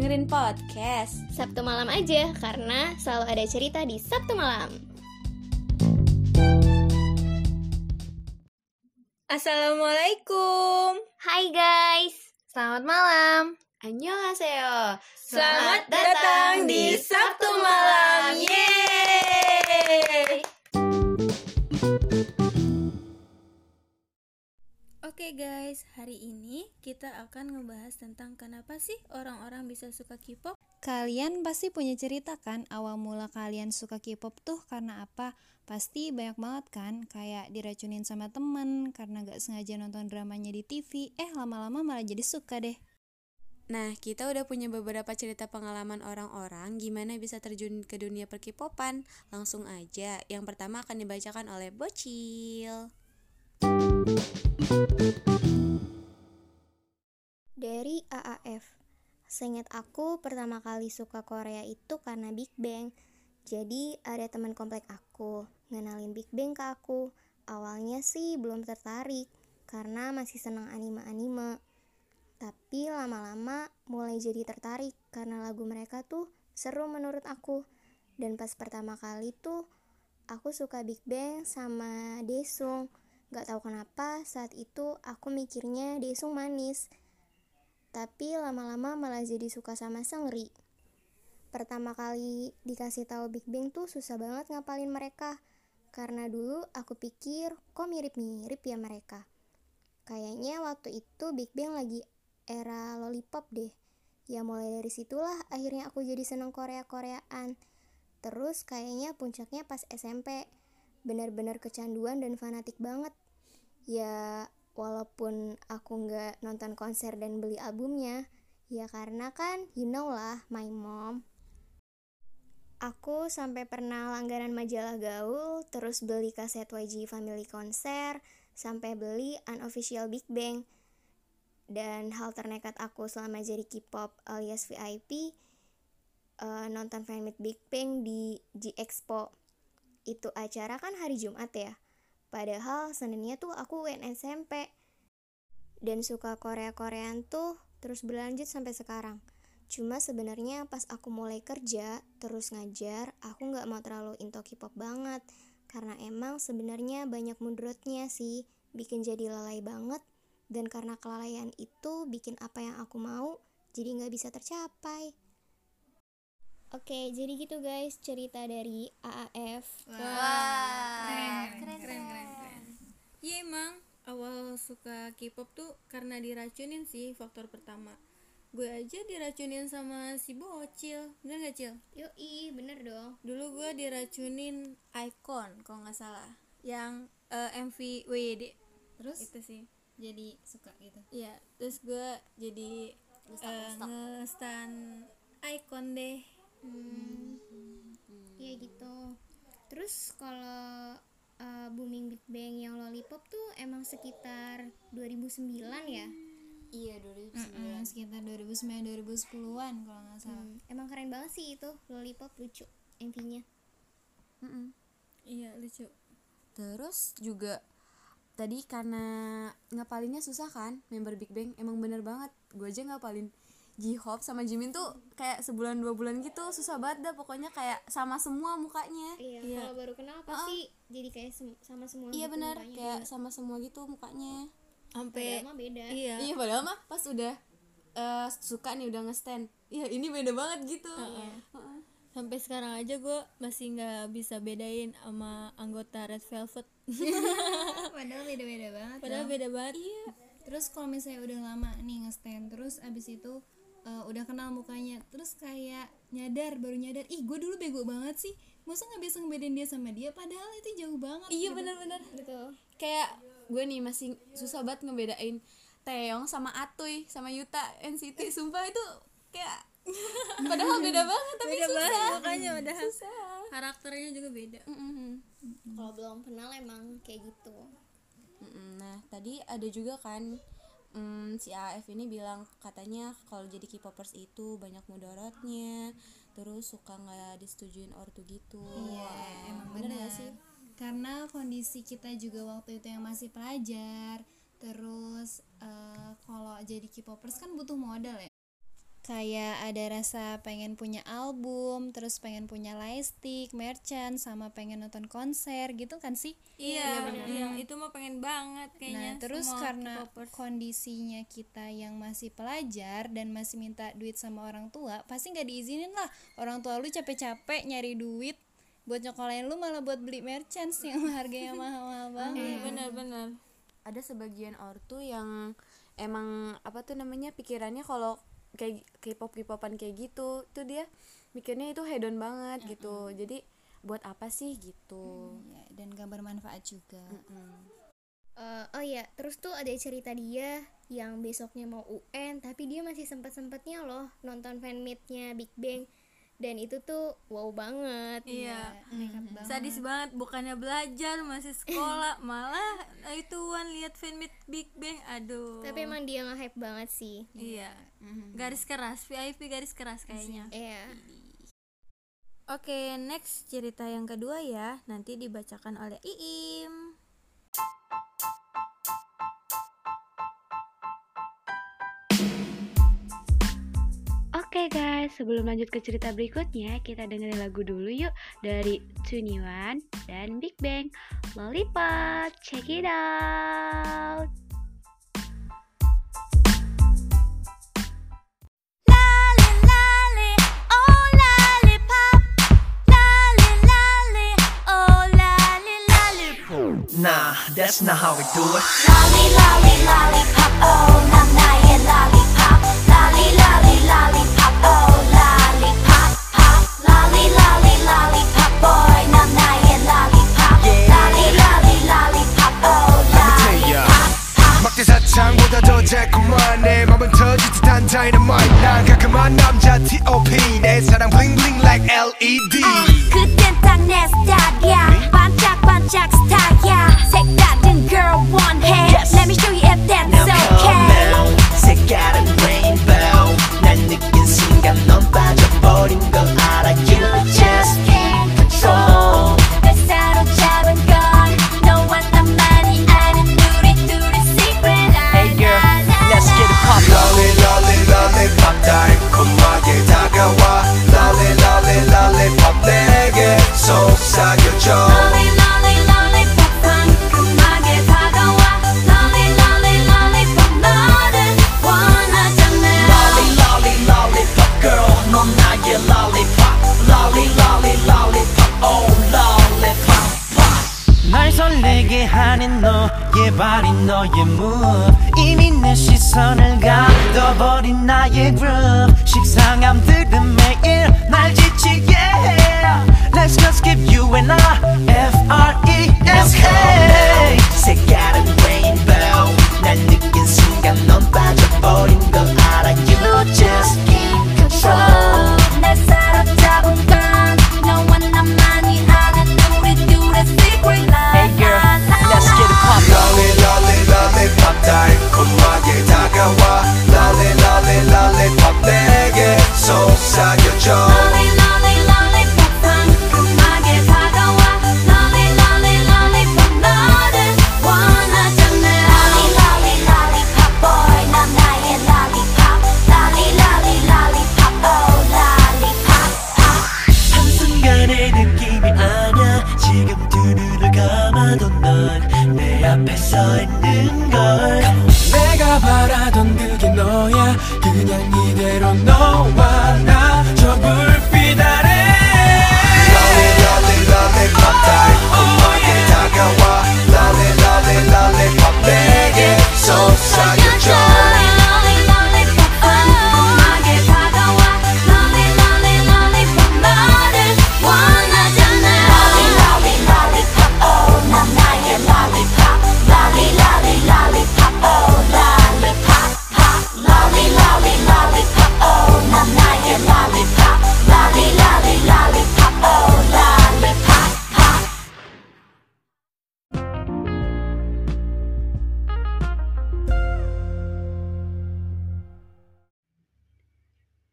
dengerin podcast Sabtu malam aja karena selalu ada cerita di Sabtu malam. Assalamualaikum Hai guys. Selamat malam. Annyeonghaseyo Selamat datang di Sabtu Malam Yeay Oke guys, hari ini kita akan ngebahas tentang kenapa sih orang-orang bisa suka K-pop. Kalian pasti punya cerita kan awal mula kalian suka K-pop tuh karena apa? Pasti banyak banget kan kayak diracunin sama temen karena gak sengaja nonton dramanya di TV, eh lama-lama malah jadi suka deh. Nah, kita udah punya beberapa cerita pengalaman orang-orang gimana bisa terjun ke dunia perkipopan. Langsung aja, yang pertama akan dibacakan oleh Bocil. Dari AAF. Seingat aku pertama kali suka Korea itu karena Big Bang. Jadi ada teman komplek aku ngenalin Big Bang ke aku. Awalnya sih belum tertarik karena masih senang anime-anime. Tapi lama-lama mulai jadi tertarik karena lagu mereka tuh seru menurut aku. Dan pas pertama kali tuh aku suka Big Bang sama Daesung. Gak tahu kenapa saat itu aku mikirnya Daesung manis. Tapi lama-lama malah jadi suka sama Seungri. Pertama kali dikasih tahu Big Bang tuh susah banget ngapalin mereka. Karena dulu aku pikir kok mirip-mirip ya mereka. Kayaknya waktu itu Big Bang lagi era lollipop deh. Ya mulai dari situlah akhirnya aku jadi seneng Korea-Koreaan. Terus kayaknya puncaknya pas SMP. Bener-bener kecanduan dan fanatik banget. Ya walaupun aku nggak nonton konser dan beli albumnya. Ya karena kan you know lah my mom. Aku sampai pernah langganan majalah gaul, terus beli kaset YG Family Konser, sampai beli unofficial Big Bang. Dan hal ternekat aku selama jadi K-pop alias VIP, eh, nonton fanmeet Big Bang di G Expo. Itu acara kan hari Jumat ya. Padahal Seninnya tuh aku UN SMP. Dan suka Korea-Koreaan tuh terus berlanjut sampai sekarang. Cuma sebenarnya pas aku mulai kerja terus ngajar, aku nggak mau terlalu into K-pop banget. Karena emang sebenarnya banyak mundurutnya sih, bikin jadi lalai banget. Dan karena kelalaian itu bikin apa yang aku mau jadi nggak bisa tercapai. Oke, jadi gitu guys cerita dari AAF. Wah, keren, keren, keren, keren. Iya emang, awal suka K-pop tuh karena diracunin sih faktor pertama. Gue aja diracunin sama si bocil, bener gak Cil? Yoi, bener dong. Dulu gue diracunin Icon kalau nggak salah, yang eh, MV WYD. Terus Itu sih. jadi suka gitu. Iya, terus gue jadi eh, nge-stan Icon deh. Iya gitu. Terus kalau uh, booming Big Bang yang Lollipop tuh emang sekitar 2009 ya? Iya 2009 sekitar 2009 2010-an kalau nggak salah. Hmm, emang keren banget sih itu Lollipop lucu MV-nya. Iya, lucu. Terus juga tadi karena ngapalinnya susah kan member Big Bang emang bener banget gue aja ngapalin J-Hope sama Jimin tuh kayak sebulan dua bulan gitu susah banget dah pokoknya kayak sama semua mukanya Iya, kalau baru kenal pasti jadi kayak sem- sama semua iya gitu bener mukanya. kayak sama semua gitu mukanya Sampai Padahal mah beda. iya. iya padahal mah pas udah eh, suka nih udah nge-stand ya ini beda banget gitu Heeh. Sampai sekarang aja gue masih nggak bisa bedain sama anggota Red Velvet. Padahal beda-beda banget. Padahal beda banget. Iya. Terus kalau misalnya udah lama nih nge-stand terus abis itu eh, udah kenal mukanya terus kayak nyadar baru nyadar ih gue dulu bego banget sih masa nggak bisa ngebedain dia sama dia padahal itu jauh banget iya bener-bener Betul. kayak gue nih masih susah banget ngebedain Taeyong sama Atuy sama Yuta NCT sumpah itu kayak padahal beda banget tapi Beda susah banget makanya udah susah karakternya juga beda. Mm-mm. Kalau belum kenal emang kayak gitu. Mm-mm. nah tadi ada juga kan mm, si AF ini bilang katanya kalau jadi K-popers itu banyak mudaratnya terus suka nggak disetujuin ortu gitu. Iya, emang bener benar gak sih? Karena kondisi kita juga waktu itu yang masih pelajar terus eh, kalau jadi K-popers kan butuh modal ya kayak ada rasa pengen punya album terus pengen punya lightstick merchant sama pengen nonton konser gitu kan sih iya yang itu mah pengen banget kayaknya Nah, terus semua karena K-popers. kondisinya kita yang masih pelajar dan masih minta duit sama orang tua, pasti nggak diizinin lah. Orang tua lu capek-capek nyari duit buat nyokolain lu malah buat beli merchants yang harganya mahal-mahal banget. benar-benar ada sebagian ortu yang emang apa tuh namanya pikirannya kalau kayak K-pop K-popan kayak gitu tuh dia mikirnya itu hedon banget gitu jadi buat apa sih gitu Ya, dan gak bermanfaat juga. Eh, oh ya, terus tuh ada cerita dia yang besoknya mau UN, tapi dia masih sempet-sempetnya loh nonton fanmeetnya Big Bang. Dan itu tuh wow banget. iya Nekat banget. sadis banget bukannya belajar masih sekolah malah ituan lihat fanmeet Big Bang aduh Tapi emang dia nge-hype banget sih. iya garis keras VIP garis keras kayaknya Iya. Oke, next cerita yang kedua ya, nanti dibacakan oleh Iim. guys, sebelum lanjut ke cerita berikutnya, kita dengerin lagu dulu yuk dari Tuniwan dan Big Bang Lollipop. Check it out. Nah, that's not how we do it. Lolly, lolly, lollipop, oh, nah, nah, yeah, lollipop. Lolly, lolly, lollipop, oh. 막대사창보다 더 달콤한 내 맘은 터질 듯한 dynamite 난 가끔한 남자 T.O.P 내 사랑 bling bling like E LED 그땐 딱 내 스타일이야 반짝반짝 스타일이야 색다른 girl 원해 Let me show you if that's Now come okay out 색깔은 rainbow 날 느낀 순간 넌 빠져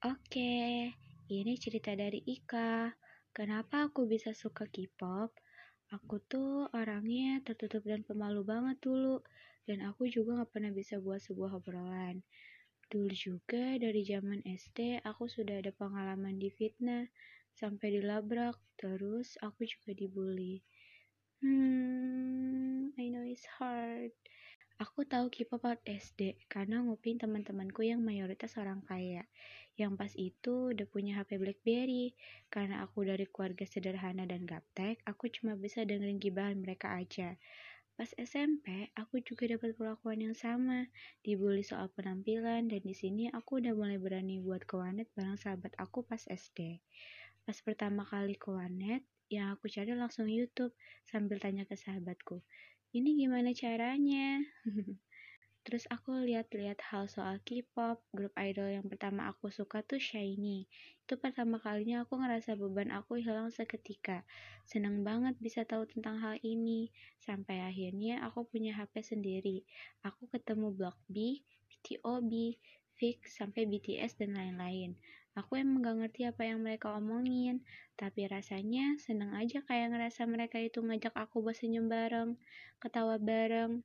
Oke, ini cerita dari Ika. Kenapa aku bisa suka K-pop? Aku tuh orangnya tertutup dan pemalu banget dulu. Dan aku juga gak pernah bisa buat sebuah obrolan. Dulu juga dari zaman SD aku sudah ada pengalaman di fitnah sampai dilabrak, terus aku juga dibully. Hmm, I know it's hard. Aku tahu K-pop SD karena nguping teman-temanku yang mayoritas orang kaya. Yang pas itu udah punya HP Blackberry. Karena aku dari keluarga sederhana dan gaptek, aku cuma bisa dengerin gibahan mereka aja. Pas SMP, aku juga dapat perlakuan yang sama, dibully soal penampilan, dan di sini aku udah mulai berani buat ke warnet bareng sahabat aku pas SD. Pas pertama kali ke warnet, yang aku cari langsung YouTube sambil tanya ke sahabatku, ini gimana caranya? Terus aku lihat-lihat hal soal K-pop, grup idol yang pertama aku suka tuh Shiny. Itu pertama kalinya aku ngerasa beban aku hilang seketika. Seneng banget bisa tahu tentang hal ini. Sampai akhirnya aku punya HP sendiri. Aku ketemu Block B, BTOB, Fix, sampai BTS dan lain-lain. Aku emang gak ngerti apa yang mereka omongin, tapi rasanya seneng aja kayak ngerasa mereka itu ngajak aku buat senyum bareng, ketawa bareng.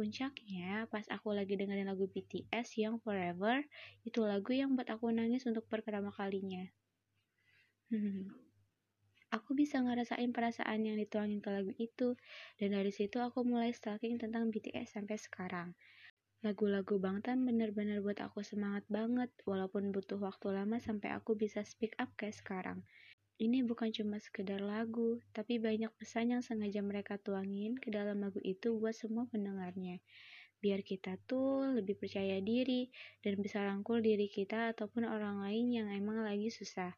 Puncaknya, pas aku lagi dengerin lagu BTS yang Forever, itu lagu yang buat aku nangis untuk pertama kalinya. Hmm. Aku bisa ngerasain perasaan yang dituangin ke lagu itu, dan dari situ aku mulai stalking tentang BTS sampai sekarang. Lagu-lagu Bangtan bener-bener buat aku semangat banget, walaupun butuh waktu lama sampai aku bisa speak up kayak sekarang. Ini bukan cuma sekedar lagu, tapi banyak pesan yang sengaja mereka tuangin ke dalam lagu itu buat semua pendengarnya. Biar kita tuh lebih percaya diri dan bisa rangkul diri kita ataupun orang lain yang emang lagi susah.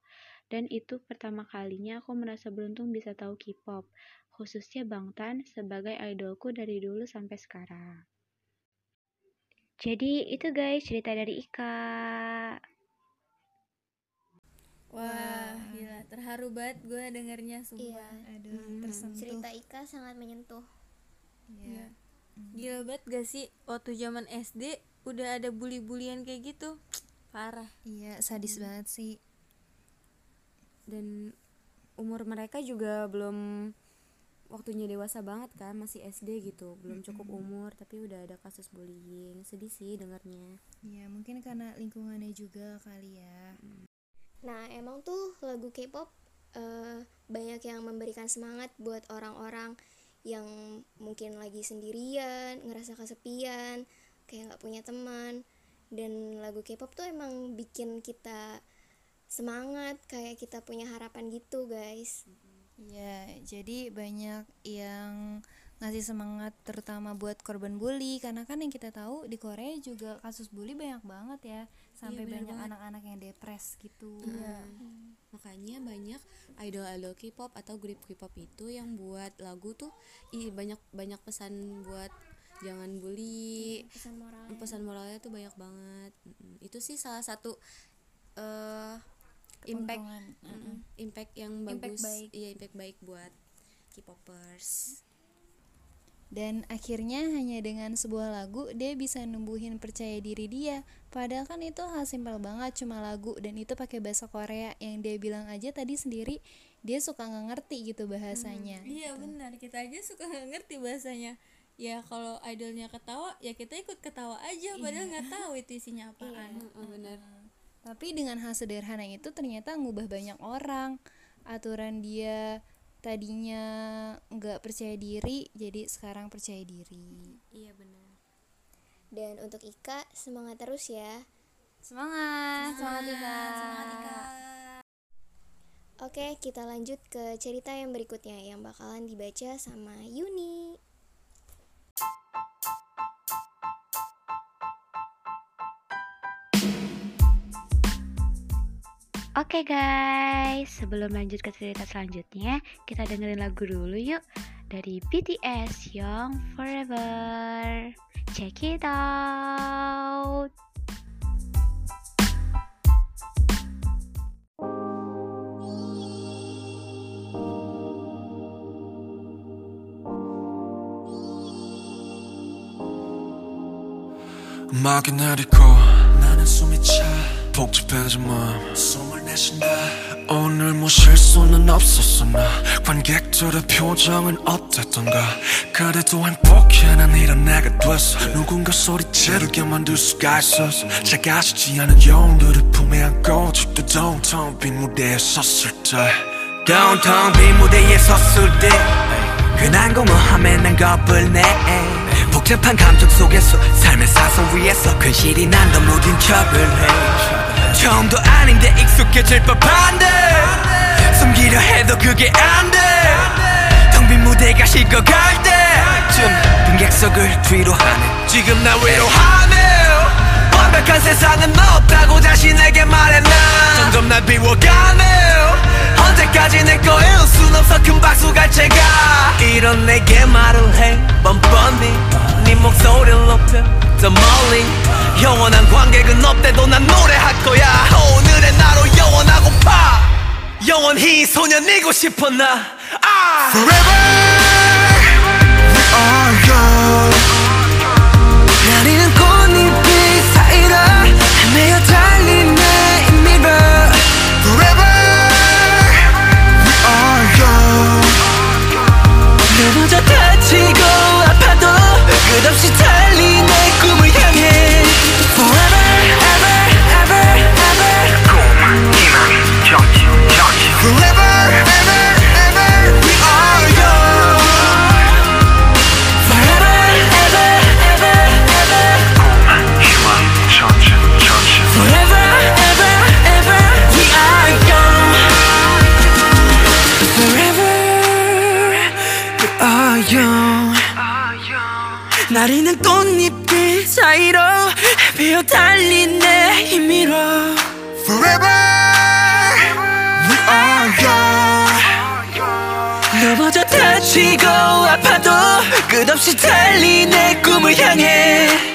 Dan itu pertama kalinya aku merasa beruntung bisa tahu K-pop, khususnya Bangtan sebagai idolku dari dulu sampai sekarang. Jadi itu guys cerita dari Ika. Wah, gila, terharu banget gue dengernya sumpah. Aduh, tersentuh. Cerita Ika sangat menyentuh. Iya. Gila banget gak sih waktu zaman SD udah ada bully-bulian kayak gitu. Parah. Iya, sadis banget sih. dan umur mereka juga belum waktunya dewasa banget kan masih SD gitu belum cukup umur tapi udah ada kasus bullying sedih sih dengarnya Iya, mungkin karena lingkungannya juga kali ya. Nah, emang tuh lagu K-pop eh, banyak yang memberikan semangat buat orang-orang yang mungkin lagi sendirian, ngerasa kesepian, kayak nggak punya teman. Dan lagu K-pop tuh emang bikin kita semangat, kayak kita punya harapan gitu, guys. Iya, jadi banyak yang ngasih semangat terutama buat korban bully karena kan yang kita tahu di Korea juga kasus bully banyak banget ya sampai bener banyak anak-anak yang depres gitu. makanya banyak idol-idol K-pop atau grup K-pop itu yang buat lagu tuh ih banyak banyak pesan buat jangan bully Pesan moral. pesan moralnya tuh banyak banget itu sih salah satu eh impact. Mm-mm. impact yang Impact bagus baik. iya impact baik buat K-popers Dan akhirnya hanya dengan sebuah lagu dia bisa numbuhin percaya diri dia. Padahal kan itu hal simpel banget cuma lagu dan itu pakai bahasa Korea yang dia bilang aja tadi sendiri dia suka nggak ngerti gitu bahasanya. Iya benar, kita aja suka nggak ngerti bahasanya. Ya kalau idolnya ketawa, ya kita ikut ketawa aja, padahal nggak tahu itu isinya apaan. bener Tapi dengan hal sederhana itu ternyata ngubah banyak orang. Aturan dia tadinya nggak percaya diri jadi sekarang percaya diri. iya benar Dan untuk Ika, semangat terus ya. Semangat, semangat Ika. Oke, kita lanjut ke cerita yang berikutnya yang bakalan dibaca sama Yuni. Oke guys, sebelum lanjut ke cerita selanjutnya, kita dengerin lagu dulu yuk dari BTS Young Forever. Check it out. 음악이 내리고 나는 숨이 차 복잡해진 마음. 숨을 내쉰다. 오늘 뭐 실수는 없었어 나. 관객들의 표정은 어땠던가. 그래도 행복해 난 이런 내가 됐어. 누군가 소리 지르게 만들 수가 있었어 작아지지 않은 영웅들을 품에 안고 죽도 downtown 빈 무대에 섰을 때. Downtown 빈 무대에 섰을 때. 흔한 공허함에 난 겁을 내. 복잡한 감정 속에서 삶의 사선 위에서. 근실이 난더 무딘 척을 해 처음도 아닌데 익숙해질 법한데 숨기려 해도 그게 안돼 텅 빈 무대가 식어갈 때쯤 빈객석을 뒤로 하네 지금 나 위로하네 완벽한 세상은 없다고 자신에게 말해 난 점점 날 비워가네 언제까지 내 거일 순 없어 큰 박수 갈채가. 이런 내게 말을 해. 뻔뻔히 네 목소리를 높여 더 멀리. 영원한 관객은 없대도 난 노래할 거야. 오늘의 나로 영원하고파. 영원히 소년이고 싶어 나. 아! Forever 없이 달리 내 꿈을 향해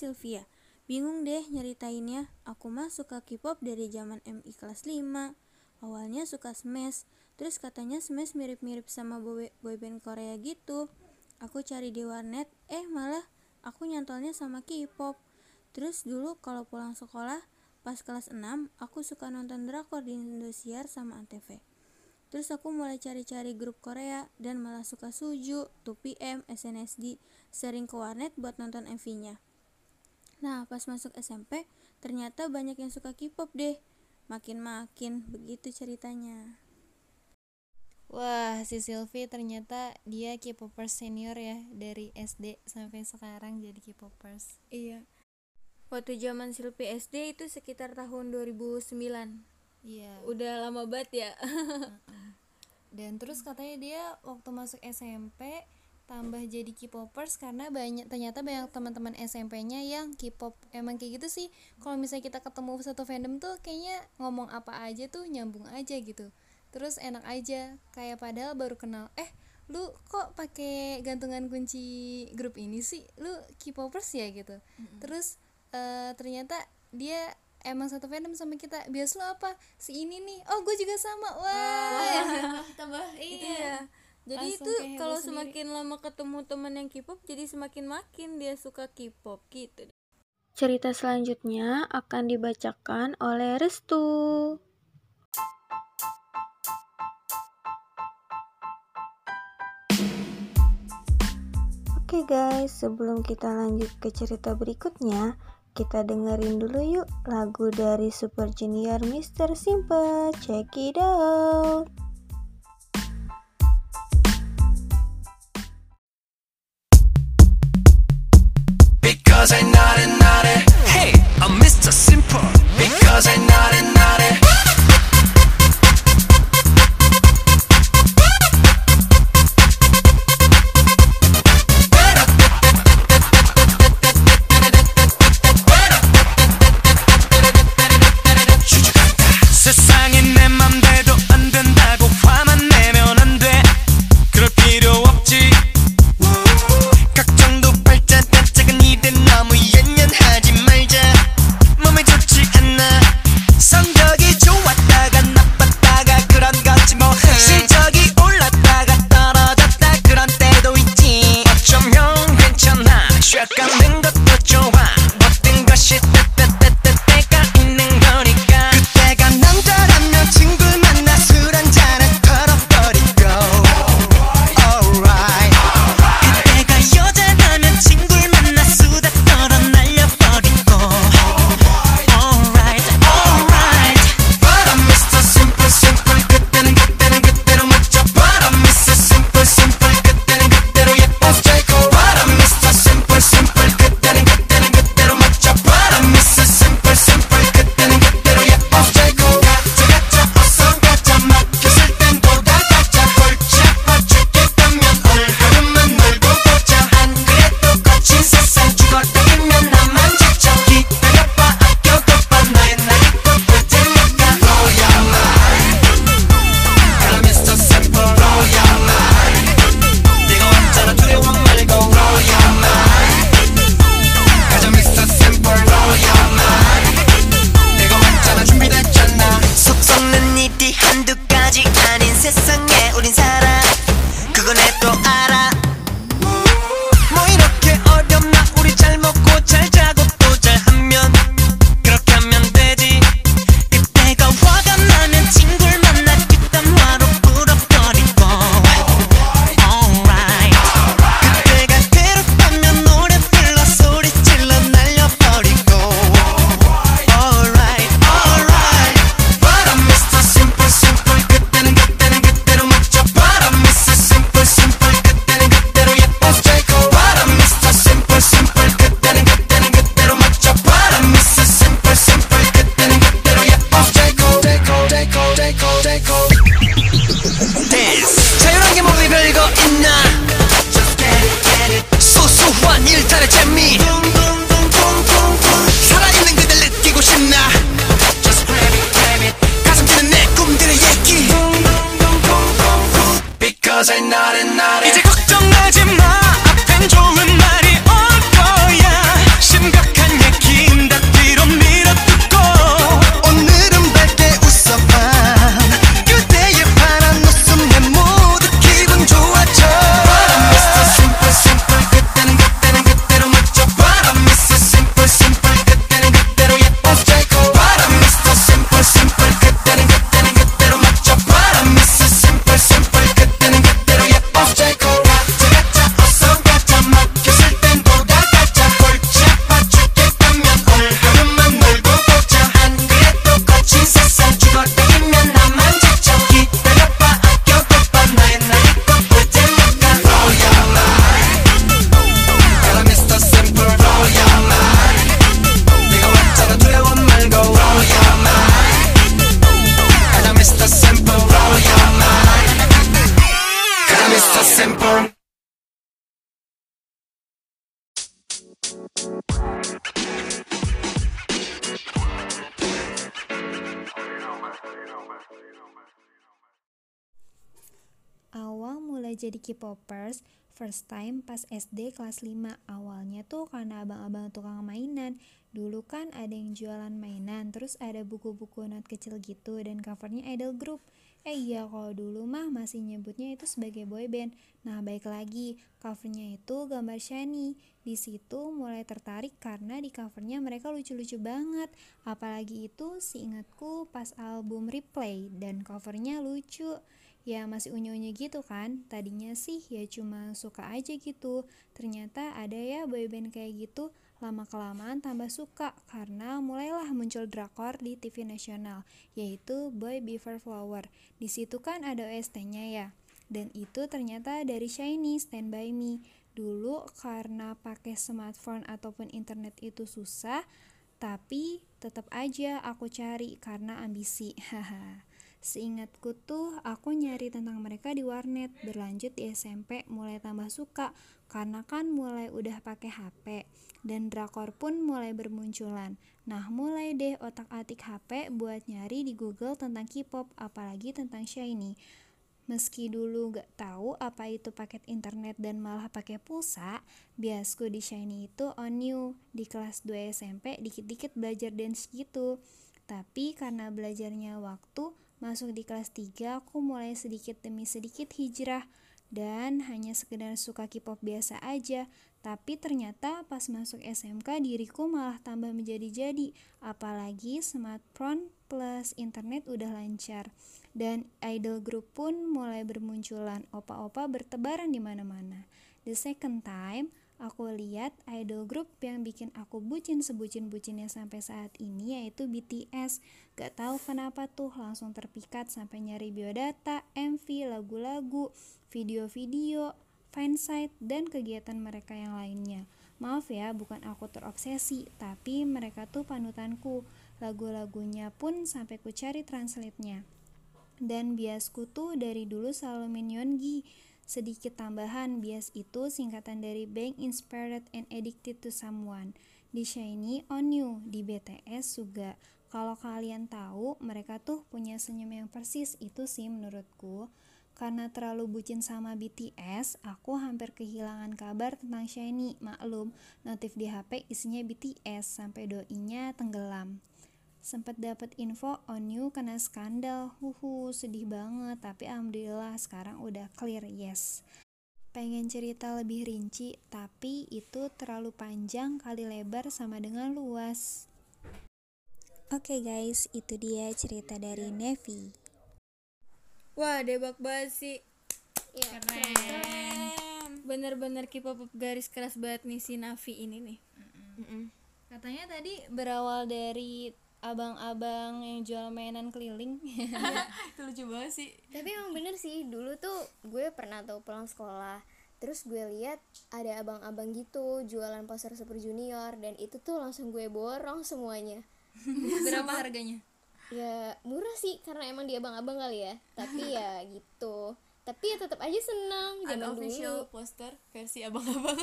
Sylvia. Bingung deh nyeritainnya. Aku mah suka K-pop dari zaman MI kelas 5 Awalnya suka Smash. Terus katanya Smash mirip-mirip sama boy- boyband Korea gitu. Aku cari di warnet. Eh malah aku nyantolnya sama K-pop. Terus dulu kalau pulang sekolah Pas kelas 6 aku suka nonton drakor di Indosiar sama Antv Terus aku mulai cari-cari grup Korea dan malah suka Suju, 2PM, SNSD, sering ke warnet buat nonton MV-nya. Nah, pas masuk SMP, ternyata banyak yang suka K-pop deh. Makin-makin begitu ceritanya. Wah, si Sylvie ternyata dia K-popers senior ya dari SD sampai sekarang jadi K-popers. Iya. Waktu zaman Silpi SD itu sekitar tahun 2009. Iya. Udah lama banget ya. Dan terus katanya dia waktu masuk SMP tambah jadi K-popers karena banyak ternyata banyak teman-teman SMP-nya yang K-pop emang kayak gitu sih. Kalau misalnya kita ketemu satu fandom tuh kayaknya ngomong apa aja tuh nyambung aja gitu. Terus enak aja kayak padahal baru kenal. Eh, lu kok pakai gantungan kunci grup ini sih? Lu K-popers ya gitu. Terus eh, ternyata dia emang satu fandom sama kita bias lu apa si ini nih oh gue juga sama wah Tambah iya. Jadi Langsung itu kalau sendiri. semakin lama ketemu teman yang K-pop jadi semakin makin dia suka K-pop gitu. Cerita selanjutnya akan dibacakan oleh Restu. Oke guys, sebelum kita lanjut ke cerita berikutnya, kita dengerin dulu yuk lagu dari Super Junior Mr. Simple. Check it out. does ain't not enough. Jadi K-popers, first time pas SD kelas 5. Awalnya tuh karena abang-abang tukang mainan. Dulu kan ada yang jualan mainan, terus ada buku-buku not kecil gitu dan covernya idol group. Eh iya, kalau dulu mah masih nyebutnya itu sebagai boy band. Nah, baik lagi, covernya itu gambar shiny. Di situ mulai tertarik karena di covernya mereka lucu-lucu banget. Apalagi itu seingatku pas album Replay dan covernya lucu ya masih unyu-unyu gitu kan? Tadinya sih ya cuma suka aja gitu. Ternyata ada ya boyband kayak gitu lama kelamaan tambah suka karena mulailah muncul drakor di TV nasional yaitu Boy Beaver Flower. Di situ kan ada OST-nya ya. Dan itu ternyata dari Shiny Stand By Me. Dulu karena pakai smartphone ataupun internet itu susah tapi tetap aja aku cari karena ambisi. Haha Seingatku tuh aku nyari tentang mereka di warnet. Berlanjut di SMP mulai tambah suka. Karena kan mulai udah pakai HP Dan drakor pun mulai bermunculan. Nah mulai deh otak atik HP buat nyari di Google tentang K-pop Apalagi tentang Shiny. Meski dulu gak tahu apa itu paket internet dan malah pakai pulsa, biasku di Shiny itu on new. Di kelas 2 SMP dikit-dikit belajar dance gitu. Tapi karena belajarnya waktu, Masuk di kelas 3, aku mulai sedikit demi sedikit hijrah dan hanya sekedar suka K-pop biasa aja. Tapi ternyata pas masuk SMK diriku malah tambah menjadi-jadi, apalagi smartphone plus internet udah lancar. Dan idol group pun mulai bermunculan, opa-opa bertebaran di mana-mana. The second time, aku lihat idol group yang bikin aku bucin sebucin-bucinnya sampai saat ini yaitu BTS. Gak tahu kenapa tuh langsung terpikat sampai nyari biodata, MV, lagu-lagu, video-video, fansite, dan kegiatan mereka yang lainnya. Maaf ya, bukan aku terobsesi, tapi mereka tuh panutanku. Lagu-lagunya pun sampai ku cari translate-nya. Dan biasku tuh dari dulu selalu Minyongi Sedikit tambahan, bias itu singkatan dari Being Inspired and Addicted to Someone. Di Shiny, On You, di BTS juga. Kalau kalian tahu, mereka tuh punya senyum yang persis, itu sih menurutku. Karena terlalu bucin sama BTS, aku hampir kehilangan kabar tentang Shiny. Maklum, notif di HP isinya BTS sampai doinya tenggelam sempat dapat info on you kena skandal huhu sedih banget tapi alhamdulillah sekarang udah clear yes pengen cerita lebih rinci tapi itu terlalu panjang kali lebar sama dengan luas Oke okay guys, itu dia cerita dari Nevi. Wah, debak banget sih. Ya, Keren. Bener-bener K-pop garis keras banget nih si Navi ini nih. Katanya tadi berawal dari abang-abang yang jual mainan keliling. itu lucu banget sih. Tapi emang bener sih, dulu tuh gue pernah tuh pulang sekolah Terus gue lihat ada abang-abang gitu jualan poster Super Junior Dan itu tuh langsung gue borong semuanya. Berapa harganya? Ya murah sih karena emang dia abang-abang kali ya. Tapi ya gitu. Tapi ya tetap aja seneng ada zaman official dulu poster versi abang-abang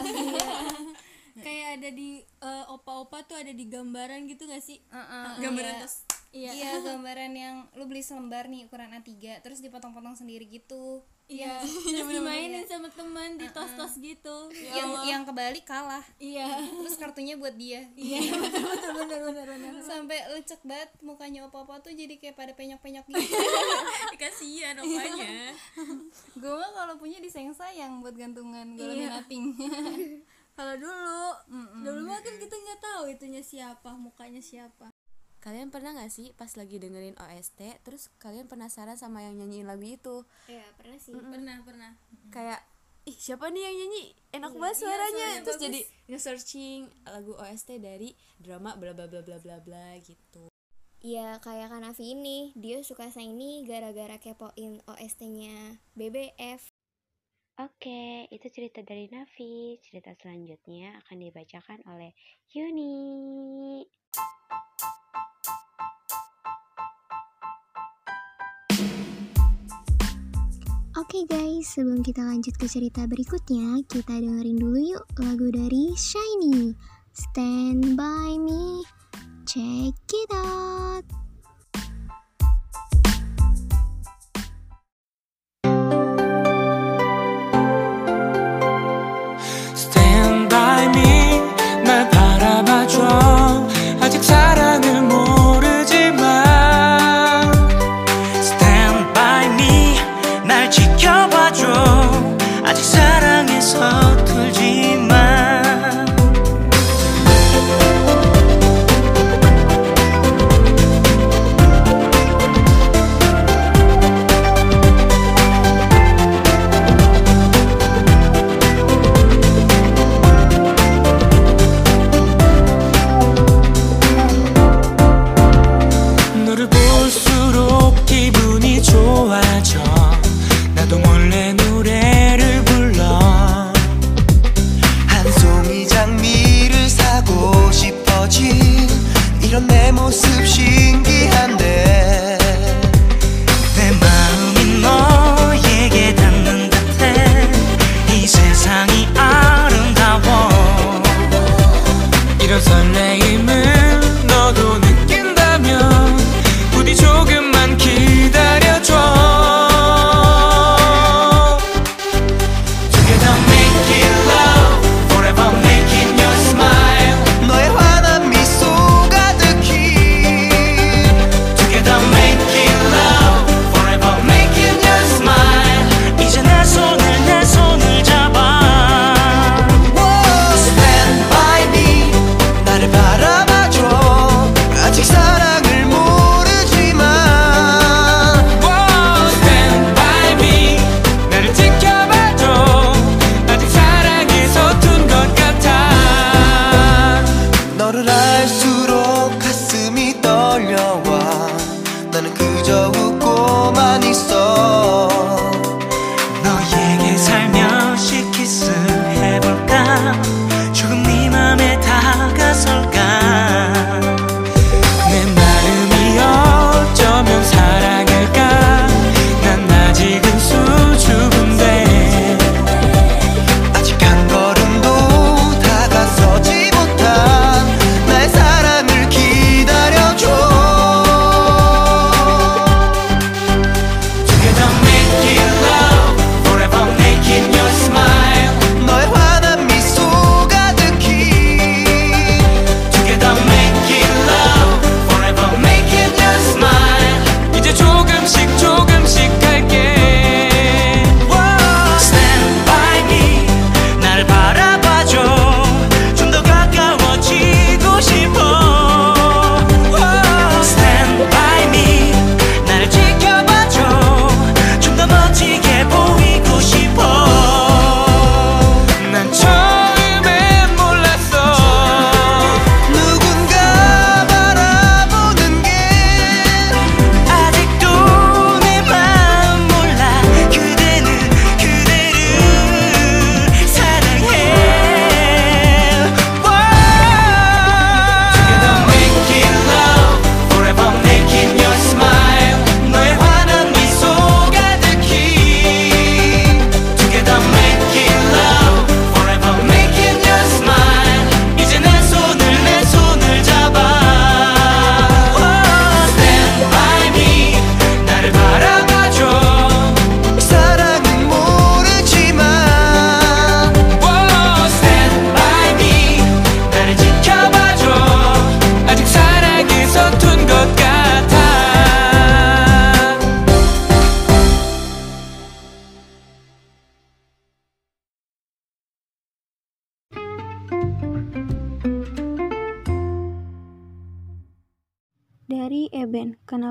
Kayak ada di eh, opa-opa tuh ada di gambaran gitu gak sih? gambaran tas Iya. Iya, gambaran yang lu beli selembar nih ukuran A3 terus dipotong-potong sendiri gitu. Iya. Terus dimainin sama teman di tos-tos gitu. yang yang kebalik kalah. Iya. Terus kartunya buat dia. Iya, betul bener bener bener. Sampai lecek banget mukanya apa-apa tuh jadi kayak pada penyok-penyok gitu. kasihan opanya gue mah kalau punya disayang-sayang buat gantungan gue laminating. Kalau dulu, dulu mah kan kita nggak tahu itunya siapa, mukanya siapa. kalian pernah gak sih pas lagi dengerin OST terus kalian penasaran sama yang nyanyiin lagu itu? Ya pernah sih. Pernah, pernah. kayak ih siapa nih yang nyanyi? Enak banget suaranya. terus jadi nge-searching lagu OST dari drama bla bla bla bla bla bla gitu. Ya kayak Kanavi ini Dia suka ini gara-gara kepoin OST-nya BBF Oke, itu cerita dari Nafi. Cerita selanjutnya akan dibacakan oleh Yuni. Oke guys, sebelum kita lanjut ke cerita berikutnya, kita dengerin dulu yuk lagu dari Shiny. Stand by me. Check it out.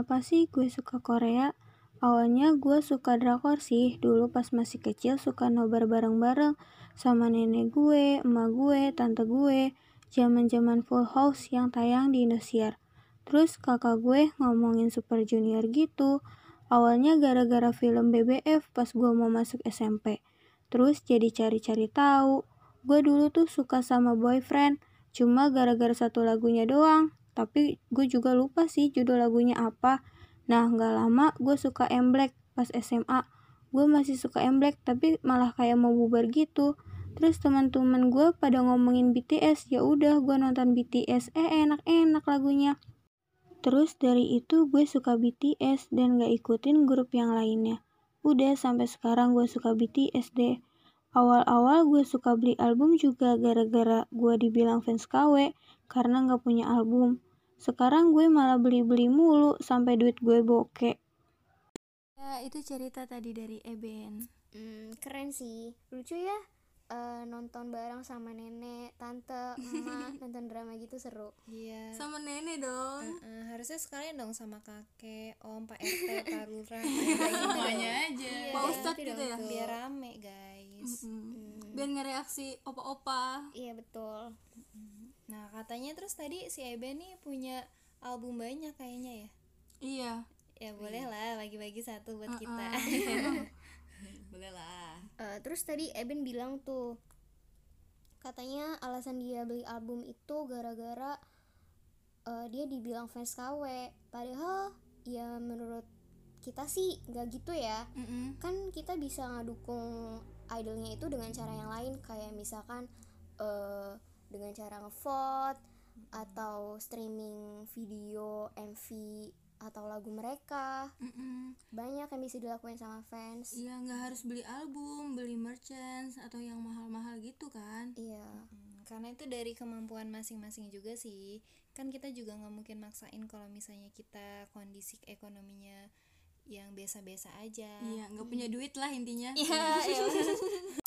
kenapa sih gue suka Korea? Awalnya gue suka drakor sih, dulu pas masih kecil suka nobar bareng-bareng sama nenek gue, emak gue, tante gue, zaman jaman Full House yang tayang di Indosiar. Terus kakak gue ngomongin Super Junior gitu, awalnya gara-gara film BBF pas gue mau masuk SMP. Terus jadi cari-cari tahu, gue dulu tuh suka sama boyfriend, cuma gara-gara satu lagunya doang tapi gue juga lupa sih judul lagunya apa nah nggak lama gue suka M Black pas SMA gue masih suka M Black tapi malah kayak mau bubar gitu terus teman-teman gue pada ngomongin BTS ya udah gue nonton BTS eh enak-enak lagunya Terus dari itu gue suka BTS dan gak ikutin grup yang lainnya. Udah sampai sekarang gue suka BTS deh. Awal-awal gue suka beli album juga gara-gara gue dibilang fans KW karena gak punya album. Sekarang gue malah beli-beli mulu sampai duit gue bokeh. Ya, itu cerita tadi dari Eben. Hmm, keren sih. Lucu ya. Eh, nonton bareng sama nenek, tante, emak, nonton drama gitu seru. Iya. Sama nenek dong. Eh, harusnya sekalian dong sama kakek, om, pak rt, pak lurah, semuanya aja. Pak Ustadz gitu ya? Biar rame guys. Mm-mm. Biar ngereaksi opa-opa. Iya betul. Nah katanya terus tadi si Eben nih punya album banyak kayaknya ya. Iya. Ya boleh lah bagi-bagi satu buat kita. boleh lah. Eh, terus tadi Eben bilang tuh katanya alasan dia beli album itu gara-gara eh, dia dibilang fans KW padahal ya menurut kita sih nggak gitu ya Mm-mm. kan kita bisa ngedukung idolnya itu dengan cara yang lain kayak misalkan eh, dengan cara ngevote atau streaming video MV atau lagu mereka Mm-mm. banyak yang bisa dilakuin sama fans Iya, nggak harus beli album, beli merchants atau yang mahal-mahal gitu kan? iya Hmm, karena itu dari kemampuan masing-masing juga sih. Kan kita juga nggak mungkin maksain kalau misalnya kita kondisi ekonominya yang biasa-biasa aja. Iya, nggak punya duit lah intinya. Iya,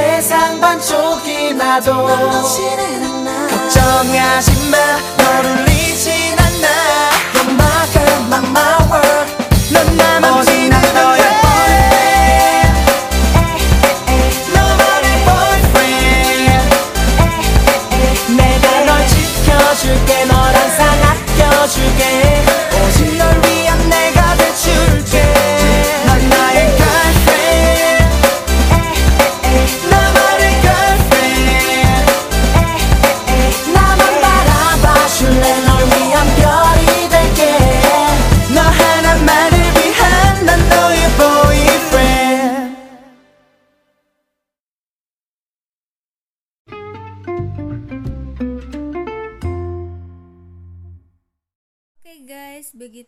세상 반쪽이 나도 걱정하지 마 너를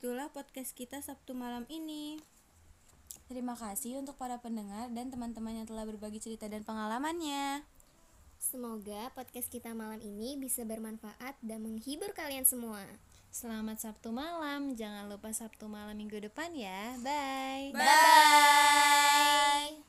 itulah podcast kita Sabtu malam ini. Terima kasih untuk para pendengar dan teman-teman yang telah berbagi cerita dan pengalamannya. Semoga podcast kita malam ini bisa bermanfaat dan menghibur kalian semua. Selamat Sabtu malam. Jangan lupa Sabtu malam minggu depan ya. Bye. Bye. Bye.